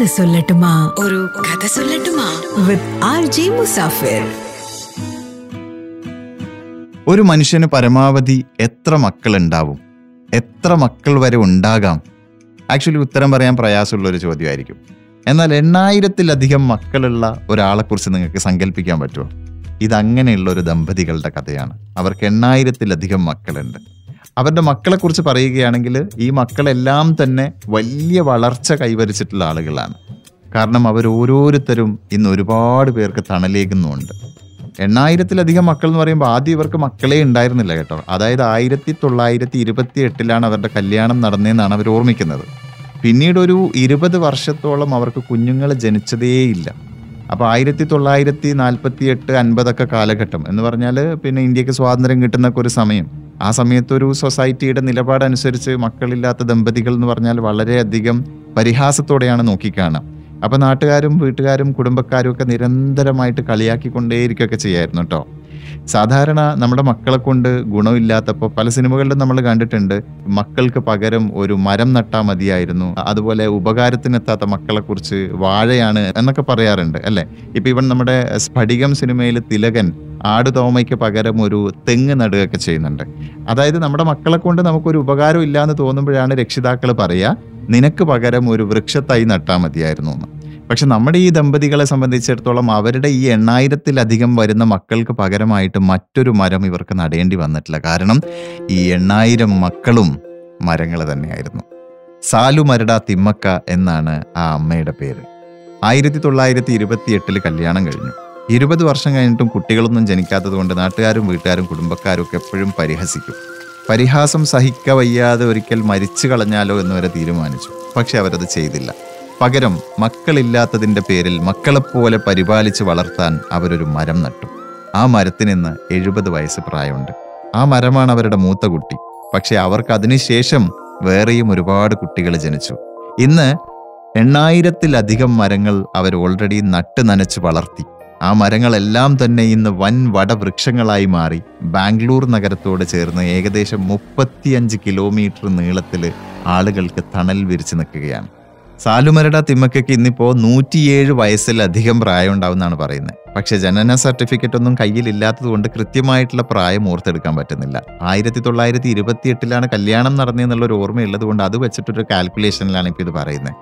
കഥ സൊല്ലട്ടുമാ. ഒരു കഥ സൊല്ലട്ടുമാ. വിത്ത് ആർ ജി മുസാഫിർ ഒരു മനുഷ്യന് പരമാവധി എത്ര മക്കൾ ഉണ്ടാവും എത്ര മക്കൾ വരെ ഉണ്ടാകാം? ആക്ച്വലി ഉത്തരം പറയാൻ പ്രയാസമുള്ള ഒരു ചോദ്യമായിരിക്കും. എന്നാൽ എണ്ണായിരത്തിലധികം മക്കളുള്ള ഒരാളെക്കുറിച്ച് നിങ്ങൾക്ക് സങ്കല്പിക്കാൻ പറ്റുമോ? ഇതങ്ങനെയുള്ള ഒരു ദമ്പതികളുടെ കഥയാണ്. അവർക്ക് എണ്ണായിരത്തിലധികം മക്കളുണ്ട്. അവരുടെ മക്കളെ കുറിച്ച് പറയുകയാണെങ്കിൽ ഈ മക്കളെല്ലാം തന്നെ വലിയ വളർച്ച കൈവരിച്ചിട്ടുള്ള ആളുകളാണ്. കാരണം അവർ ഓരോരുത്തരും ഇന്ന് ഒരുപാട് പേർക്ക് തണലേകുന്നുമുണ്ട്. എണ്ണായിരത്തിലധികം മക്കൾ എന്ന് പറയുമ്പോൾ ആദ്യം ഇവർക്ക് മക്കളെ ഉണ്ടായിരുന്നില്ല കേട്ടോ. അതായത് ആയിരത്തി തൊള്ളായിരത്തി ഇരുപത്തി എട്ടിലാണ് അവരുടെ കല്യാണം നടന്നതെന്നാണ് അവർ ഓർമ്മിക്കുന്നത്. പിന്നീട് ഒരു ഇരുപത് വർഷത്തോളം അവർക്ക് കുഞ്ഞുങ്ങൾ ജനിച്ചതേയില്ല. അപ്പോൾ ആയിരത്തി തൊള്ളായിരത്തി നാൽപ്പത്തി എട്ട് അൻപതൊക്കെ കാലഘട്ടം എന്ന് പറഞ്ഞാൽ പിന്നെ ഇന്ത്യയ്ക്ക് സ്വാതന്ത്ര്യം കിട്ടുന്നൊക്കെ ഒരു സമയം. ആ സമയത്ത് ഒരു സൊസൈറ്റിയുടെ നിലപാടനുസരിച്ച് മക്കളില്ലാത്ത ദമ്പതികൾ എന്ന് പറഞ്ഞാൽ വളരെയധികം പരിഹാസത്തോടെയാണ് നോക്കിക്കാണുക. അപ്പോൾ നാട്ടുകാരും വീട്ടുകാരും കുടുംബക്കാരും ഒക്കെ നിരന്തരമായിട്ട് കളിയാക്കിക്കൊണ്ടേയിരിക്കുകയൊക്കെ ചെയ്യായിരുന്നു കേട്ടോ. സാധാരണ നമ്മുടെ മക്കളെ കൊണ്ട് ഗുണമില്ലാത്തപ്പോൾ പല സിനിമകളിലും നമ്മൾ കണ്ടിട്ടുണ്ട് മക്കൾക്ക് പകരം ഒരു മരം നട്ടാൽ മതിയായിരുന്നു അതുപോലെ ഉപകാരത്തിനെത്താത്ത മക്കളെക്കുറിച്ച് വാഴയാണ് എന്നൊക്കെ പറയാറുണ്ട് അല്ലേ? ഇപ്പം ഇവൻ നമ്മുടെ സ്ഫടികം സിനിമയിൽ തിലകൻ ആടുതോമയ്ക്ക് പകരം ഒരു തെങ്ങ് നടുകയൊക്കെ ചെയ്യുന്നുണ്ട്. അതായത് നമ്മുടെ മക്കളെ കൊണ്ട് നമുക്കൊരു ഉപകാരം ഇല്ല എന്ന് തോന്നുമ്പോഴാണ് രക്ഷിതാക്കൾ പറയുക നിനക്ക് പകരം ഒരു വൃക്ഷത്തായി നട്ടാൽ മതിയായിരുന്നു എന്ന്. പക്ഷെ നമ്മുടെ ഈ ദമ്പതികളെ സംബന്ധിച്ചിടത്തോളം അവരുടെ ഈ എണ്ണായിരത്തിലധികം വരുന്ന മക്കൾക്ക് പകരമായിട്ട് മറ്റൊരു മരം ഇവർക്ക് നടേണ്ടി വന്നിട്ടില്ല. കാരണം ഈ എണ്ണായിരം മക്കളും മരങ്ങൾ തന്നെയായിരുന്നു. സാലു മരട തിമ്മക്ക എന്നാണ് ആ അമ്മയുടെ പേര്. ആയിരത്തി തൊള്ളായിരത്തി ഇരുപത്തി എട്ടിൽ കല്യാണം കഴിഞ്ഞു. ഇരുപത് വർഷം കഴിഞ്ഞിട്ടും കുട്ടികളൊന്നും ജനിക്കാത്തത് കൊണ്ട് നാട്ടുകാരും വീട്ടുകാരും കുടുംബക്കാരും ഒക്കെ എപ്പോഴും പരിഹസിക്കും. പരിഹാസം സഹിക്ക വയ്യാതെ ഒരിക്കൽ മരിച്ചു കളഞ്ഞാലോ എന്ന് വരെ തീരുമാനിച്ചു. പക്ഷെ അവരത് ചെയ്തില്ല. പകരം മക്കളില്ലാത്തതിന്റെ പേരിൽ മക്കളെപ്പോലെ പരിപാലിച്ച് വളർത്താൻ അവരൊരു മരം നട്ടു. ആ മരത്തിന് ഇന്ന് എഴുപത് വയസ്സ് പ്രായമുണ്ട്. ആ മരമാണ് അവരുടെ മൂത്ത കുട്ടി. പക്ഷെ അവർക്ക് അതിനുശേഷം വേറെയും ഒരുപാട് കുട്ടികൾ ജനിച്ചു. ഇന്ന് എണ്ണായിരത്തിലധികം മരങ്ങൾ അവർ ഓൾറെഡി നട്ട് നനച്ച് വളർത്തി. ആ മരങ്ങളെല്ലാം തന്നെ ഇന്ന് വൻ വടവൃക്ഷങ്ങളായി മാറി. ബാംഗ്ലൂർ നഗരത്തോട് ചേർന്ന് ഏകദേശം മുപ്പത്തിയഞ്ച് കിലോമീറ്റർ നീളത്തിൽ ആളുകൾക്ക് തണൽ വിരിച്ചു നിൽക്കുകയാണ്. സാലുമരട തിമ്മക്കയ്ക്ക് ഇന്നിപ്പോൾ നൂറ്റിയേഴ് വയസ്സിലധികം പ്രായം ഉണ്ടാവുമെന്നാണ് പറയുന്നത്. പക്ഷെ ജനന സർട്ടിഫിക്കറ്റ് ഒന്നും കയ്യിലില്ലാത്തതുകൊണ്ട് കൃത്യമായിട്ടുള്ള പ്രായം ഓർത്തെടുക്കാൻ പറ്റുന്നില്ല. ആയിരത്തി തൊള്ളായിരത്തി ഇരുപത്തി എട്ടിലാണ് കല്യാണം നടന്നതെന്നുള്ള ഒരു ഓർമ്മയുള്ളത് കൊണ്ട് അത് വെച്ചിട്ടൊരു കാൽക്കുലേഷനിലാണ് ഇപ്പോൾ ഇത് പറയുന്നത്.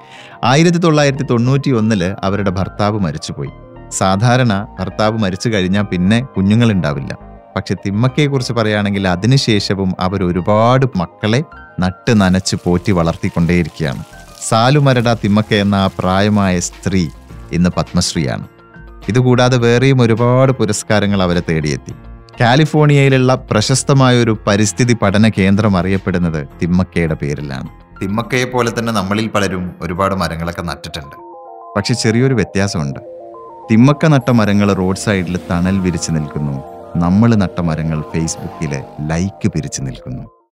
ആയിരത്തി തൊള്ളായിരത്തി തൊണ്ണൂറ്റി ഒന്നിൽ അവരുടെ ഭർത്താവ് മരിച്ചുപോയി. സാധാരണ ഭർത്താവ് മരിച്ചു കഴിഞ്ഞാൽ പിന്നെ കുഞ്ഞുങ്ങൾ ഉണ്ടാവില്ല പക്ഷെ തിമ്മക്കയെക്കുറിച്ച് പറയുകയാണെങ്കിൽ അതിനുശേഷവും അവർ ഒരുപാട് മക്കളെ നട്ട് നനച്ച് പോറ്റി വളർത്തിക്കൊണ്ടേയിരിക്കുകയാണ്. സാലുമരട തിമ്മക്ക എന്ന ആ പ്രായമായ സ്ത്രീ ഇന്ന് പത്മശ്രീയാണ്. ഇതുകൂടാതെ വേറെയും ഒരുപാട് പുരസ്കാരങ്ങൾ അവരെ തേടിയെത്തി. കാലിഫോർണിയയിലുള്ള പ്രശസ്തമായ ഒരു പരിസ്ഥിതി പഠന കേന്ദ്രം അറിയപ്പെടുന്നത് തിമ്മക്കയുടെ പേരിലാണ്. തിമ്മക്കയെ പോലെ തന്നെ നമ്മളിൽ പലരും ഒരുപാട് മരങ്ങളൊക്കെ നട്ടിട്ടുണ്ട്. പക്ഷെ ചെറിയൊരു വ്യത്യാസമുണ്ട്. തിമ്മക്ക നട്ട മരങ്ങൾ റോഡ് സൈഡിൽ തണൽ വിരിച്ചു നിൽക്കുന്നു. നമ്മൾ നട്ട മരങ്ങൾ ഫേസ്ബുക്കിൽ ലൈക്ക് പിരിച്ചു നിൽക്കുന്നു.